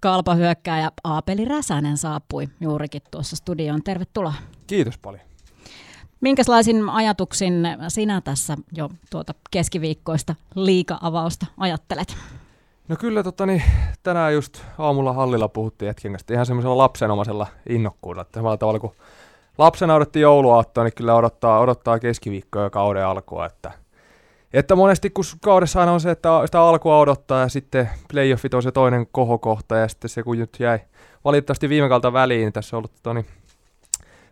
kalpahyökkääjä Aapeli Räsänen saapui juurikin tuossa studioon. Tervetuloa. Kiitos paljon. Minkälaisin ajatuksin sinä tässä jo tuota keskiviikkoista liika-avausta ajattelet? No kyllä tota, niin, tänään just aamulla hallilla puhuttiin hetken kanssa ihan semmoisella lapsenomaisella innokkuudella. Että samalla tavalla kun lapsena odotti jouluaattoa, niin kyllä odottaa, odottaa keskiviikkoa ja kauden alkua. Että, että monesti kun kaudessa aina on se, että sitä alkua odottaa ja sitten playoffit on se toinen kohokohta ja sitten se kun nyt jäi valitettavasti viime kautta väliin, niin tässä on ollut tota, niin,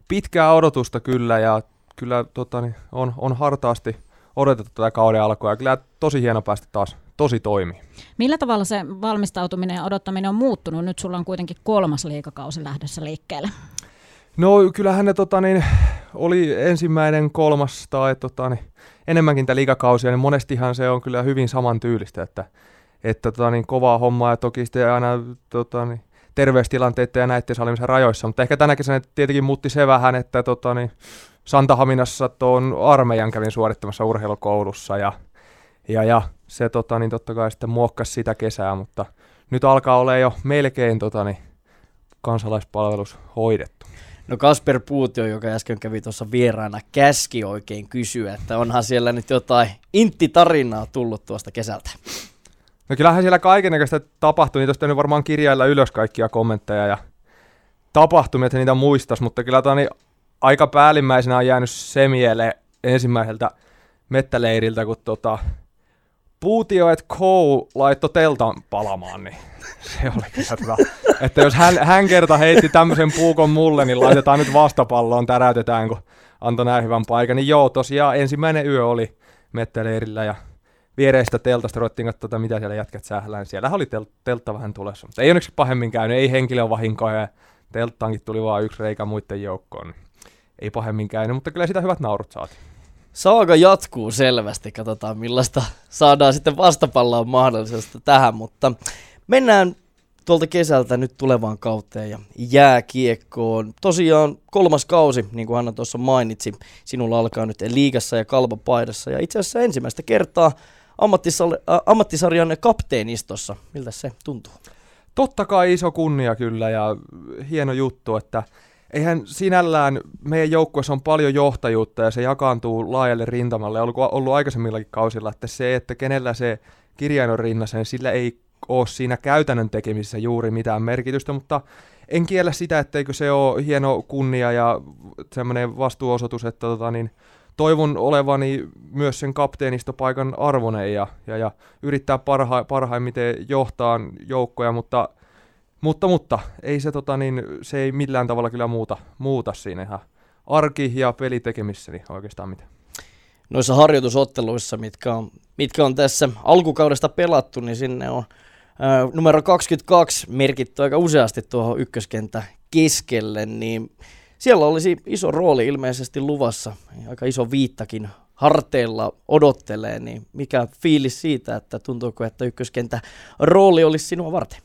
pitkää odotusta kyllä ja kyllä tota, niin, on, on hartaasti odotettu tätä kauden alkua ja kyllä tosi hieno päästä taas tosi toimii. Millä tavalla se valmistautuminen ja odottaminen on muuttunut? Nyt sulla on kuitenkin kolmas liikakausi lähdössä liikkeelle. No kyllähän ne tota, niin, oli ensimmäinen, kolmas tai tota, niin, enemmänkin tämä liikakausia, niin monestihan se on kyllä hyvin samantyylistä, että, että tota, niin, kovaa hommaa ja toki sitten aina tota, niin, terveystilanteiden ja näiden salimisen rajoissa, mutta ehkä tänä kesänä tietenkin muutti se vähän, että tota, niin, Santahaminassa tuon armeijan kävin suorittamassa urheilukoulussa ja, ja, ja se tota, niin totta kai sitten muokkasi sitä kesää, mutta nyt alkaa olla jo melkein tota, niin, kansalaispalvelus hoidettu. No Kasper Puutio, joka äsken kävi tuossa vieraana, käski oikein kysyä, että onhan siellä nyt jotain intti-tarinaa tullut tuosta kesältä. No kyllähän siellä kaikenlaista tapahtui, niin tuosta varmaan kirjailla ylös kaikkia kommentteja ja tapahtumia, että niitä muistas, mutta kyllä tani aika päällimmäisenä on jäänyt se mieleen ensimmäiseltä mettäleiriltä, kun tota, Puutio et Kou laitto teltan palamaan, niin se oli kyllä hyvä. Että jos hän, hän kerta heitti tämmöisen puukon mulle, niin laitetaan nyt vastapalloon, täräytetään, kun antoi näin hyvän paikan. Niin joo, tosiaan ensimmäinen yö oli mettäleirillä ja viereistä teltasta ruvettiin katsoa, mitä siellä jätkät sählään. Siellä oli tel- teltta vähän tulessa, mutta ei onneksi pahemmin käynyt, ei henkilövahinkoja ja telttaankin tuli vain yksi reikä muiden joukkoon. Niin ei pahemmin käynyt, mutta kyllä sitä hyvät naurut saatiin. Saaga jatkuu selvästi, katsotaan millaista saadaan sitten vastapalloa mahdollisesti tähän, mutta mennään tuolta kesältä nyt tulevaan kauteen ja jääkiekkoon. Tosiaan kolmas kausi, niin kuin Hanna tuossa mainitsi, sinulla alkaa nyt liigassa ja kalpapaidassa ja itse asiassa ensimmäistä kertaa ammattisar- ammattisarjan kapteenistossa. Miltä se tuntuu? Totta kai iso kunnia kyllä ja hieno juttu, että eihän sinällään meidän joukkueessa on paljon johtajuutta ja se jakaantuu laajalle rintamalle. On ollut aikaisemmillakin kausilla, että se, että kenellä se kirjain on rinnassa, niin sillä ei ole siinä käytännön tekemisessä juuri mitään merkitystä, mutta en kiellä sitä, etteikö se ole hieno kunnia ja semmoinen vastuuosoitus, että tota, niin, toivon olevani myös sen kapteenistopaikan arvoinen ja, ja, ja yrittää parha, parhaimmiten johtaa joukkoja, mutta, mutta, mutta ei se, tota, niin, se ei millään tavalla kyllä muuta, muuta siinä ihan arki- ja pelitekemissä niin oikeastaan mitään noissa harjoitusotteluissa, mitkä on, mitkä on tässä alkukaudesta pelattu, niin sinne on ää, numero 22 merkitty aika useasti tuohon ykköskentä keskelle, niin siellä olisi iso rooli ilmeisesti luvassa, aika iso viittakin harteilla odottelee, niin mikä fiilis siitä, että tuntuuko, että ykköskentä rooli olisi sinua varten?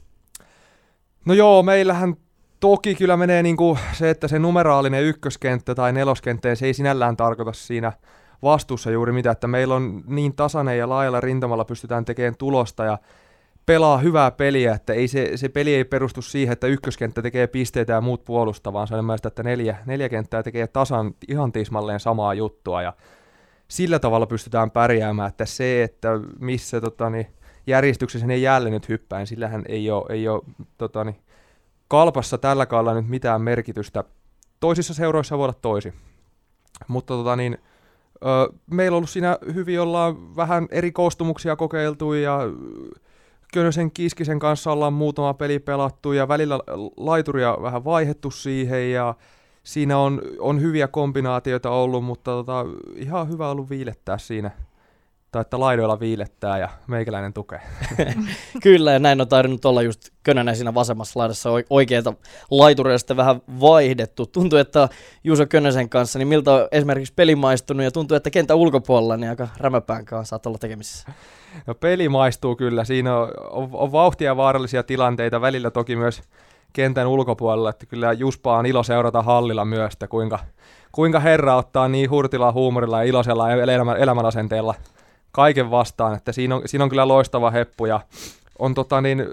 No joo, meillähän toki kyllä menee niin kuin se, että se numeraalinen ykköskenttä tai neloskenttä, se ei sinällään tarkoita siinä vastuussa juuri mitä, että meillä on niin tasainen ja laajalla rintamalla pystytään tekemään tulosta ja pelaa hyvää peliä, että ei se, se peli ei perustu siihen, että ykköskenttä tekee pisteitä ja muut puolustaa, vaan se on enemmän että neljä, neljä kenttää tekee tasan ihan tismalleen samaa juttua ja sillä tavalla pystytään pärjäämään, että se, että missä tota, niin, järjestyksessä ne jälleen nyt hyppään, sillähän ei ole, ei ole tota, niin, kalpassa tällä kaudella nyt mitään merkitystä. Toisissa seuroissa voi olla toisi. Mutta tota, niin, ö, meillä on ollut siinä hyvin ollaan vähän eri koostumuksia kokeiltu ja Könösen Kiskisen kanssa ollaan muutama peli pelattu ja välillä laituria vähän vaihettu siihen ja siinä on, on hyviä kombinaatioita ollut, mutta tota, ihan hyvä ollut viilettää siinä tai että laidoilla viilettää ja meikäläinen tukee. Kyllä, ja näin on tarvinnut olla just Könönen siinä vasemmassa laidassa oikealta laitureista vähän vaihdettu. Tuntuu, että Juuso Könösen kanssa, niin miltä on esimerkiksi peli maistunut, ja tuntuu, että kentä ulkopuolella niin aika rämäpään kanssa saat olla tekemisissä. No peli maistuu kyllä, siinä on, on, on vauhtia ja vaarallisia tilanteita, välillä toki myös kentän ulkopuolella, että kyllä Juspa on ilo seurata hallilla myös, että kuinka, kuinka herra ottaa niin hurtilla huumorilla ja iloisella elämän, elämänasenteella kaiken vastaan, että siinä on, siinä on kyllä loistava heppu ja on tota niin,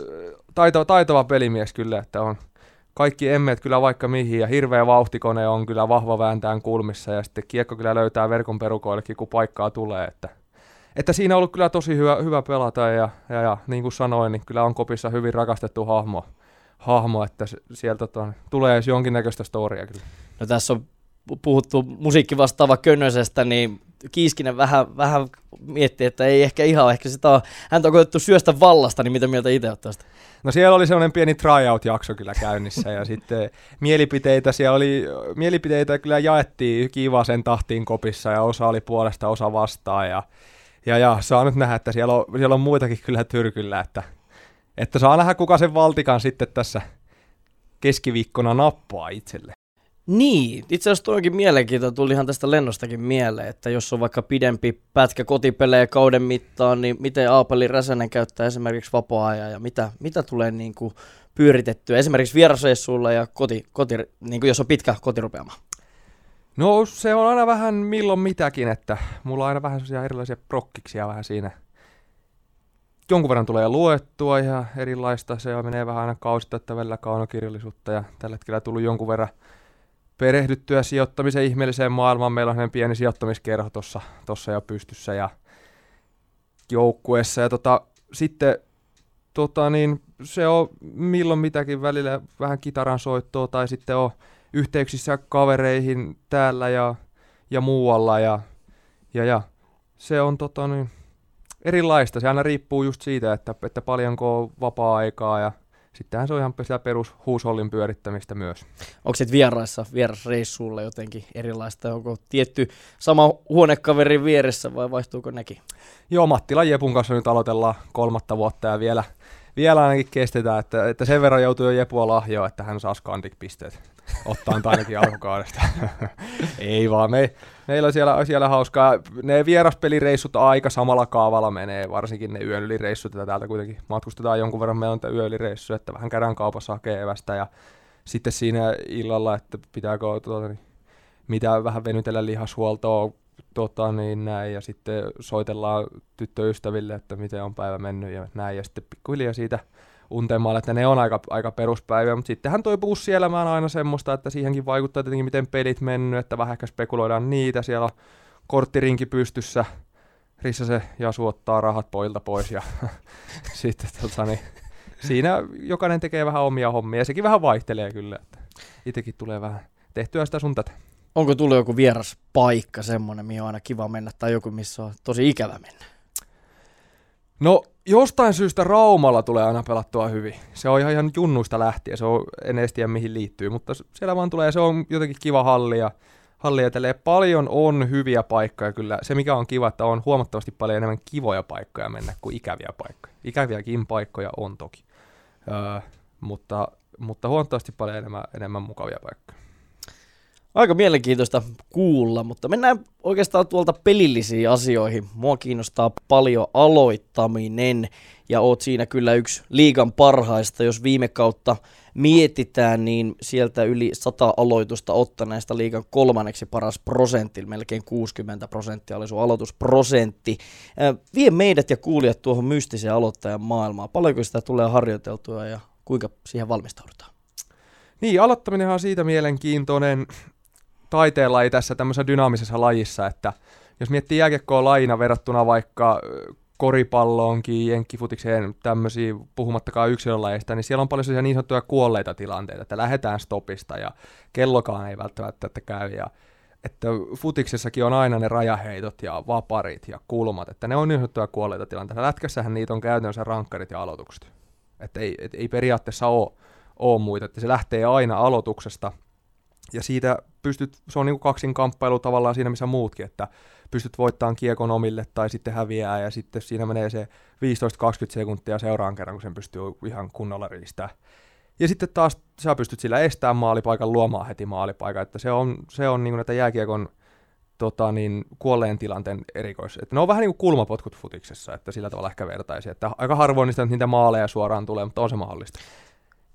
taitava, taitava pelimies kyllä, että on kaikki emmeet kyllä vaikka mihin ja hirveä vauhtikone on kyllä vahva vääntään kulmissa ja sitten kiekko kyllä löytää verkon perukoillekin, kun paikkaa tulee, että että siinä on ollut kyllä tosi hyvä, hyvä pelata ja, ja, ja, niin kuin sanoin, niin kyllä on kopissa hyvin rakastettu hahmo, hahmo että sieltä ton, tulee edes jonkinnäköistä storia kyllä. No tässä on puhuttu musiikkivastaava Könnösestä, niin Kiiskinen vähän, vähän mietti, että ei ehkä ihan, ehkä sitä on, häntä on koettu syöstä vallasta, niin mitä mieltä itse tästä? No siellä oli sellainen pieni tryout-jakso kyllä käynnissä ja sitten mielipiteitä siellä oli, mielipiteitä kyllä jaettiin kivasen tahtiin kopissa ja osa oli puolesta, osa vastaan ja, ja, ja saa nyt nähdä, että siellä on, siellä on muitakin kyllä tyrkyllä, että, että saa nähdä kuka sen valtikan sitten tässä keskiviikkona nappaa itselle. Niin, itse asiassa mielenkiintoinen, tuli ihan tästä lennostakin mieleen, että jos on vaikka pidempi pätkä kotipelejä kauden mittaan, niin miten Aapeli Räsänen käyttää esimerkiksi vapaa-ajan ja mitä, mitä tulee niin kuin pyöritettyä esimerkiksi vierasreissuilla ja koti, koti, niin kuin jos on pitkä kotirupeama? No se on aina vähän milloin mitäkin, että mulla on aina vähän sellaisia erilaisia prokkiksia vähän siinä. Jonkun verran tulee luettua ja erilaista, se menee vähän aina kausitetta välillä kaunokirjallisuutta ja tällä hetkellä tullut jonkun verran perehdyttyä sijoittamisen ihmeelliseen maailmaan. Meillä on pieni sijoittamiskerho tuossa tossa jo pystyssä ja joukkueessa. Ja tota, sitten tota niin, se on milloin mitäkin välillä vähän kitaran soittoa tai sitten on yhteyksissä kavereihin täällä ja, ja muualla ja, ja, ja se on tota niin, erilaista. Se aina riippuu just siitä, että, että paljonko on vapaa-aikaa ja sittenhän se on ihan sitä perus huushollin pyörittämistä myös. Onko sitten vieraissa, vierasreissuilla jotenkin erilaista? Onko tietty sama huonekaverin vieressä vai vaihtuuko nekin? Joo, Mattila Jepun kanssa nyt aloitellaan kolmatta vuotta ja vielä, vielä ainakin kestetään, että, että sen verran joutuu jo Jepua lahjoa, että hän saa skandik-pisteet ottaa ainakin alkukaudesta. Ei vaan, me, meillä on siellä, siellä hauskaa. Ne vieraspelireissut aika samalla kaavalla menee, varsinkin ne yön ylireissut, että täältä kuitenkin matkustetaan jonkun verran, meillä on yön ylireissu, että vähän käydään kaupassa hakee evästä ja sitten siinä illalla, että pitääkö tuota, niin, mitä vähän venytellä lihashuoltoa, tota, niin näin, ja sitten soitellaan tyttöystäville, että miten on päivä mennyt ja näin, ja sitten pikkuhiljaa siitä untemalla, että ne on aika, aika peruspäiviä, mutta sittenhän toi bussielämä on aina semmoista, että siihenkin vaikuttaa tietenkin miten pelit mennyt, että vähän ehkä spekuloidaan niitä, siellä on korttirinki pystyssä, Rissa se Jasu ottaa rahat poilta pois ja sitten tota, niin, siinä jokainen tekee vähän omia hommia ja sekin vähän vaihtelee kyllä, että itsekin tulee vähän tehtyä sitä sun tätä. Onko tullut joku vieras paikka semmoinen, mihin on aina kiva mennä tai joku, missä on tosi ikävä mennä? No jostain syystä Raumalla tulee aina pelattua hyvin. Se on ihan, ihan junnuista lähtien, se on, en edes tiedä mihin liittyy, mutta siellä vaan tulee, se on jotenkin kiva halli ja halli ja paljon on hyviä paikkoja kyllä. Se mikä on kiva, että on huomattavasti paljon enemmän kivoja paikkoja mennä kuin ikäviä paikkoja. Ikäviäkin paikkoja on toki, öö, mutta, mutta huomattavasti paljon enemmän, enemmän mukavia paikkoja. Aika mielenkiintoista kuulla, mutta mennään oikeastaan tuolta pelillisiin asioihin. Mua kiinnostaa paljon aloittaminen ja oot siinä kyllä yksi liigan parhaista. Jos viime kautta mietitään, niin sieltä yli 100 aloitusta ottaneesta liigan kolmanneksi paras prosentti, melkein 60 prosenttia oli sun aloitusprosentti. Vie meidät ja kuulijat tuohon mystiseen aloittajan maailmaan. Paljonko sitä tulee harjoiteltua ja kuinka siihen valmistaudutaan? Niin, aloittaminen on siitä mielenkiintoinen, taiteenlaji tässä tämmöisessä dynaamisessa lajissa, että jos miettii jääkiekkoa lajina verrattuna vaikka koripalloonkin, jenkkifutikseen, tämmöisiä, puhumattakaan yksilölajeista, niin siellä on paljon sellaisia niin sanottuja kuolleita tilanteita, että lähdetään stopista ja kellokaan ei välttämättä että käy. Ja, että futiksessakin on aina ne rajaheitot ja vaparit ja kulmat, että ne on niin sanottuja kuolleita tilanteita. Lätkässähän niitä on käytännössä rankkarit ja aloitukset. Että ei, et, ei periaatteessa ole, ole muita, että se lähtee aina aloituksesta – ja siitä pystyt, se on niin kuin kaksin kamppailu tavallaan siinä, missä muutkin, että pystyt voittamaan kiekon omille tai sitten häviää ja sitten siinä menee se 15-20 sekuntia seuraan kerran, kun sen pystyy ihan kunnolla riistää. Ja sitten taas sä pystyt sillä estämään maalipaikan, luomaan heti maalipaikan, että se on, se on niin kuin näitä jääkiekon tota, niin, kuolleen tilanteen erikois. Että ne on vähän niin kuin kulmapotkut futiksessa, että sillä tavalla ehkä vertaisi. Että aika harvoin niistä niitä maaleja suoraan tulee, mutta on se mahdollista.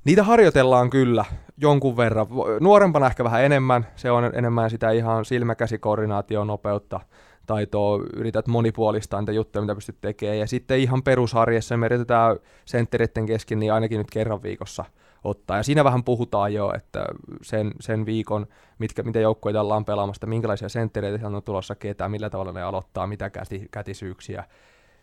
Niitä harjoitellaan kyllä jonkun verran. Nuorempana ehkä vähän enemmän. Se on enemmän sitä ihan silmäkäsikoordinaationopeutta taitoa, yrität monipuolistaa niitä juttuja, mitä pystyt tekemään. Ja sitten ihan perusharjassa me yritetään senttereiden kesken niin ainakin nyt kerran viikossa ottaa. Ja siinä vähän puhutaan jo, että sen, sen viikon, mitkä, mitä joukkueita ollaan pelaamassa, minkälaisia senttereitä on tulossa, ketä, millä tavalla ne aloittaa, mitä käti, kätisyyksiä.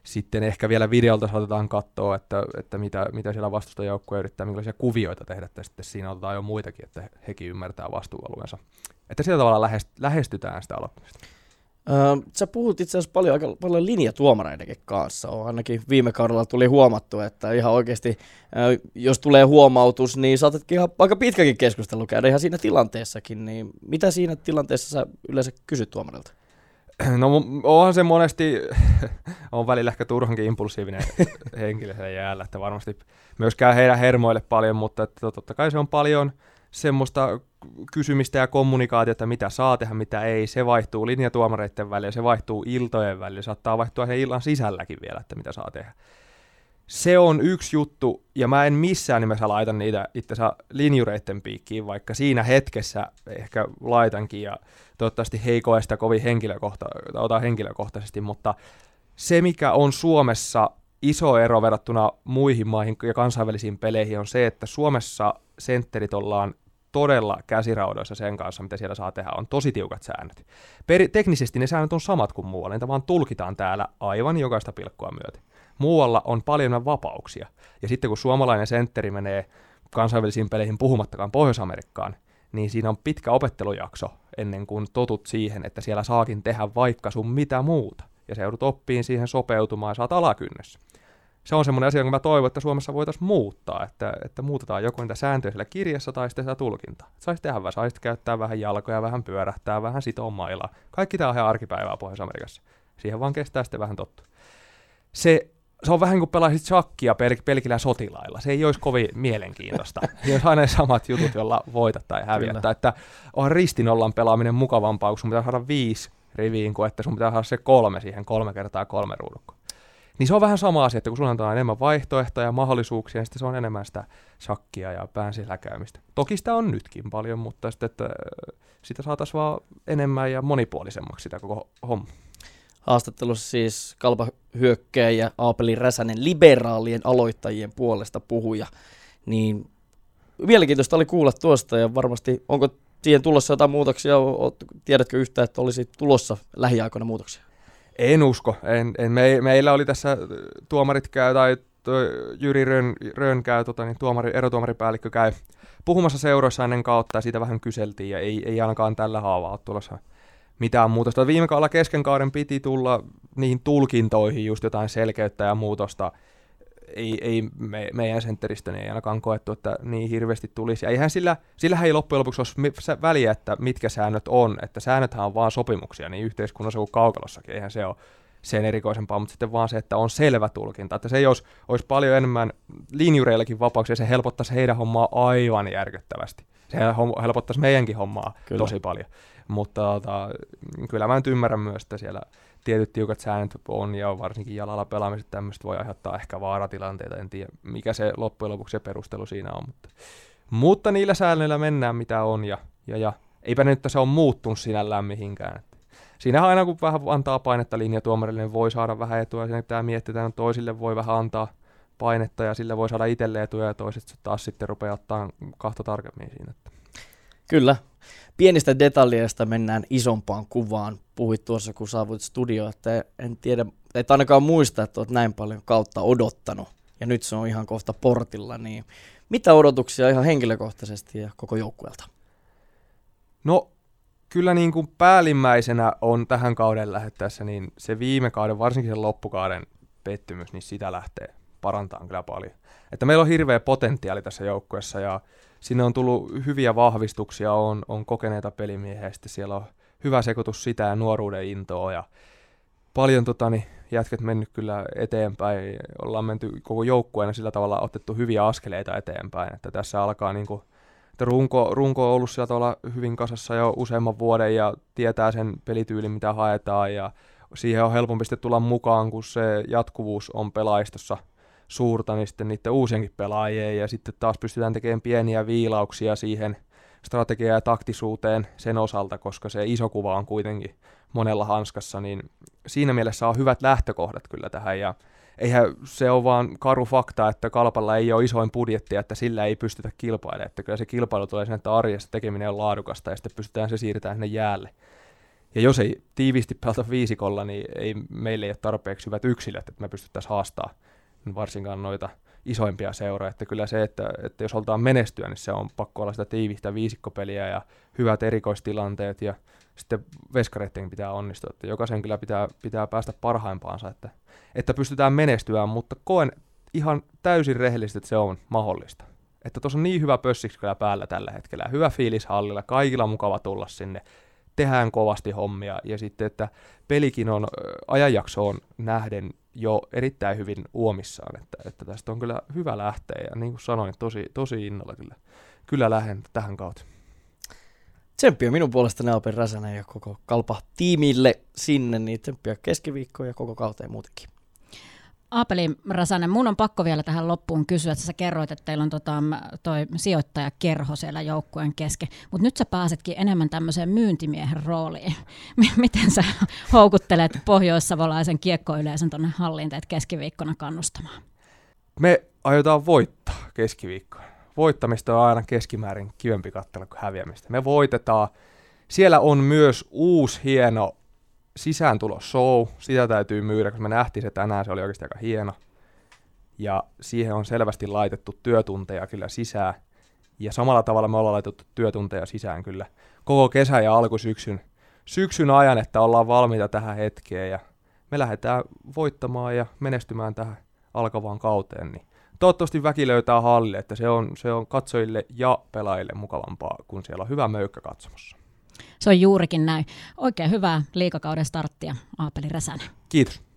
Sitten ehkä vielä videolta saatetaan katsoa, että, että mitä, mitä siellä vastustajoukkue yrittää, minkälaisia kuvioita tehdä, että sitten siinä otetaan jo muitakin, että hekin ymmärtää vastuualueensa. Että sillä tavalla lähestytään sitä aloittamista. Öö, sä puhut itse asiassa paljon, aika paljon linjatuomareidenkin kanssa. On ainakin viime kaudella tuli huomattu, että ihan oikeasti, jos tulee huomautus, niin saatatkin ihan aika pitkäkin keskustelu käydä ihan siinä tilanteessakin. Niin mitä siinä tilanteessa sä yleensä kysyt tuomarilta? No onhan se monesti, on välillä ehkä turhankin impulsiivinen henkilö siellä jäällä, että varmasti myöskään heidän hermoille paljon, mutta että totta kai se on paljon – semmoista kysymistä ja kommunikaatiota, mitä saa tehdä, mitä ei, se vaihtuu linjatuomareiden välillä, se vaihtuu iltojen välillä, saattaa vaihtua sen illan sisälläkin vielä, että mitä saa tehdä. Se on yksi juttu, ja mä en missään nimessä laita niitä itse linjureiden piikkiin, vaikka siinä hetkessä ehkä laitankin, ja toivottavasti heikoista kovin henkilökohta- ota henkilökohtaisesti, mutta se, mikä on Suomessa iso ero verrattuna muihin maihin ja kansainvälisiin peleihin on se, että Suomessa sentterit ollaan todella käsiraudoissa sen kanssa, mitä siellä saa tehdä. On tosi tiukat säännöt. Per- teknisesti ne säännöt on samat kuin muualla, niitä vaan tulkitaan täällä aivan jokaista pilkkua myöten. Muualla on paljon vapauksia. Ja sitten kun suomalainen sentteri menee kansainvälisiin peleihin puhumattakaan Pohjois-Amerikkaan, niin siinä on pitkä opettelujakso ennen kuin totut siihen, että siellä saakin tehdä vaikka sun mitä muuta. Ja se joudut oppiin siihen sopeutumaan ja saat alakynnessä se on semmoinen asia, jonka mä toivon, että Suomessa voitaisiin muuttaa, että, että muutetaan joko niitä sääntöjä siellä kirjassa tai sitten sitä tulkintaa. Saisi tehdä vähän, saisi käyttää vähän jalkoja, vähän pyörähtää, vähän sitoa mailaa. Kaikki tämä on ihan arkipäivää Pohjois-Amerikassa. Siihen vaan kestää sitten vähän tottu. Se, se on vähän kuin pelaisit shakkia pel- pelkillä sotilailla. Se ei olisi kovin mielenkiintoista. Ei olisi aina samat jutut, joilla voitat tai häviät. Että on ristinollan pelaaminen mukavampaa, kun sun pitää saada viisi riviin, kuin että sun pitää saada se kolme siihen kolme kertaa kolme ruudukkoa. Niin se on vähän sama asia, että kun sulla on enemmän vaihtoehtoja ja mahdollisuuksia, niin sitten se on enemmän sitä shakkia ja pään käymistä. Toki sitä on nytkin paljon, mutta sitten, että sitä saataisiin vaan enemmän ja monipuolisemmaksi sitä koko homma. Haastattelussa siis Kalpa ja Aapeli Räsänen liberaalien aloittajien puolesta puhuja. Niin mielenkiintoista oli kuulla tuosta ja varmasti onko siihen tulossa jotain muutoksia? Tiedätkö yhtä, että olisi tulossa lähiaikoina muutoksia? En usko. En, en, me, meillä oli tässä tuomarit käy, tai Jyri Rön, Rön käy, tota, niin tuomari, erotuomaripäällikkö käy puhumassa seuroissa ennen kautta ja siitä vähän kyseltiin ja ei, ei ainakaan tällä haavaa ole tulossa mitään muutosta. Viime kaudella kesken kauden piti tulla niihin tulkintoihin just jotain selkeyttä ja muutosta ei, ei me, meidän sentteristö niin ei ainakaan koettu, että niin hirveästi tulisi. Ja eihän sillä, sillä ei loppujen lopuksi ole väliä, että mitkä säännöt on, että säännöthän on vaan sopimuksia niin yhteiskunnassa kuin kaukalossakin, eihän se ole sen erikoisempaa, mutta sitten vaan se, että on selvä tulkinta, että se olisi, olisi paljon enemmän linjureillakin vapauksia, se helpottaisi heidän hommaa aivan järkyttävästi. Se helpottaisi meidänkin hommaa kyllä. tosi paljon. Mutta tota, kyllä mä nyt ymmärrän myös, että siellä tietyt tiukat säännöt on, ja varsinkin jalalla pelaamiset tämmöistä voi aiheuttaa ehkä vaaratilanteita, en tiedä mikä se loppujen lopuksi se perustelu siinä on, mutta, mutta niillä säännöillä mennään mitä on, ja, ja, ja eipä nyt se on muuttunut sinällään mihinkään. Siinä aina kun vähän antaa painetta linjatuomarille, niin voi saada vähän etua, siinä pitää miettiä, että toisille voi vähän antaa painetta, ja sille voi saada itselle etuja, ja toiset taas sitten rupeaa ottaa kahta tarkemmin siinä. Kyllä, pienistä detaljeista mennään isompaan kuvaan. Puhuit tuossa, kun saavuit studio, että en tiedä, et ainakaan muista, että olet näin paljon kautta odottanut. Ja nyt se on ihan kohta portilla, niin mitä odotuksia ihan henkilökohtaisesti ja koko joukkueelta? No kyllä niin kuin päällimmäisenä on tähän kauden lähettäessä, niin se viime kauden, varsinkin sen loppukauden pettymys, niin sitä lähtee parantamaan kyllä paljon. Että meillä on hirveä potentiaali tässä joukkueessa ja sinne on tullut hyviä vahvistuksia, on, on kokeneita pelimiehiä, siellä on hyvä sekoitus sitä ja nuoruuden intoa, ja paljon tota, niin, jätket mennyt kyllä eteenpäin, ollaan menty koko joukkueena sillä tavalla otettu hyviä askeleita eteenpäin, että tässä alkaa niin kuin, että runko, runko on ollut sillä tavalla hyvin kasassa jo useamman vuoden ja tietää sen pelityylin, mitä haetaan ja siihen on helpompi sitten tulla mukaan, kun se jatkuvuus on pelaistossa suurta, niin sitten niiden uusienkin pelaajien ja sitten taas pystytään tekemään pieniä viilauksia siihen strategiaan ja taktisuuteen sen osalta, koska se iso kuva on kuitenkin monella hanskassa, niin siinä mielessä on hyvät lähtökohdat kyllä tähän ja eihän se ole vaan karu fakta, että kalpalla ei ole isoin budjetti, että sillä ei pystytä kilpailemaan, että kyllä se kilpailu tulee sen, että arjessa tekeminen on laadukasta ja sitten pystytään se siirtämään sinne jäälle. Ja jos ei tiivisti pelata viisikolla, niin ei, meille ei ole tarpeeksi hyvät yksilöt, että me pystyttäisiin haastamaan varsinkaan noita isoimpia seuroja. Että kyllä se, että, että jos halutaan menestyä, niin se on pakko olla sitä tiivistä viisikkopeliä ja hyvät erikoistilanteet ja sitten veskareiden pitää onnistua. Että jokaisen kyllä pitää, pitää päästä parhaimpaansa, että, että pystytään menestyään, mutta koen ihan täysin rehellisesti, että se on mahdollista. Että tuossa on niin hyvä pössiksi kyllä päällä tällä hetkellä, hyvä fiilis hallilla, kaikilla on mukava tulla sinne, tehdään kovasti hommia ja sitten, että pelikin on ajanjaksoon nähden jo erittäin hyvin uomissaan, että, että tästä on kyllä hyvä lähteä ja niin kuin sanoin, tosi, tosi innolla kyllä, kyllä lähden tähän kautta. Tsemppiä minun puolestani Alpen Räsänen ja koko Kalpa tiimille sinne, niin tsemppiä keskiviikkoon ja koko kauteen muutenkin. Aapeli Rasanen, mun on pakko vielä tähän loppuun kysyä, että sä kerroit, että teillä on tota, toi sijoittajakerho siellä joukkueen kesken, mutta nyt sä pääsetkin enemmän tämmöiseen myyntimiehen rooliin. Miten sä houkuttelet pohjoissavolaisen kiekkoyleisön tuonne halliin teet keskiviikkona kannustamaan? Me aiotaan voittaa keskiviikkoa. Voittamista on aina keskimäärin kivempi katsella kuin häviämistä. Me voitetaan. Siellä on myös uusi hieno sisääntulo show, sitä täytyy myydä, koska me nähtiin se tänään, se oli oikeasti aika hieno. Ja siihen on selvästi laitettu työtunteja kyllä sisään. Ja samalla tavalla me ollaan laitettu työtunteja sisään kyllä koko kesän ja alkusyksyn syksyn ajan, että ollaan valmiita tähän hetkeen ja me lähdetään voittamaan ja menestymään tähän alkavaan kauteen. Niin toivottavasti väki löytää hallille, että se on, se on katsojille ja pelaajille mukavampaa, kun siellä on hyvä möykkä katsomassa. Se on juurikin näin. Oikein hyvää liikakauden starttia, Aapeli Räsänen. Kiitos.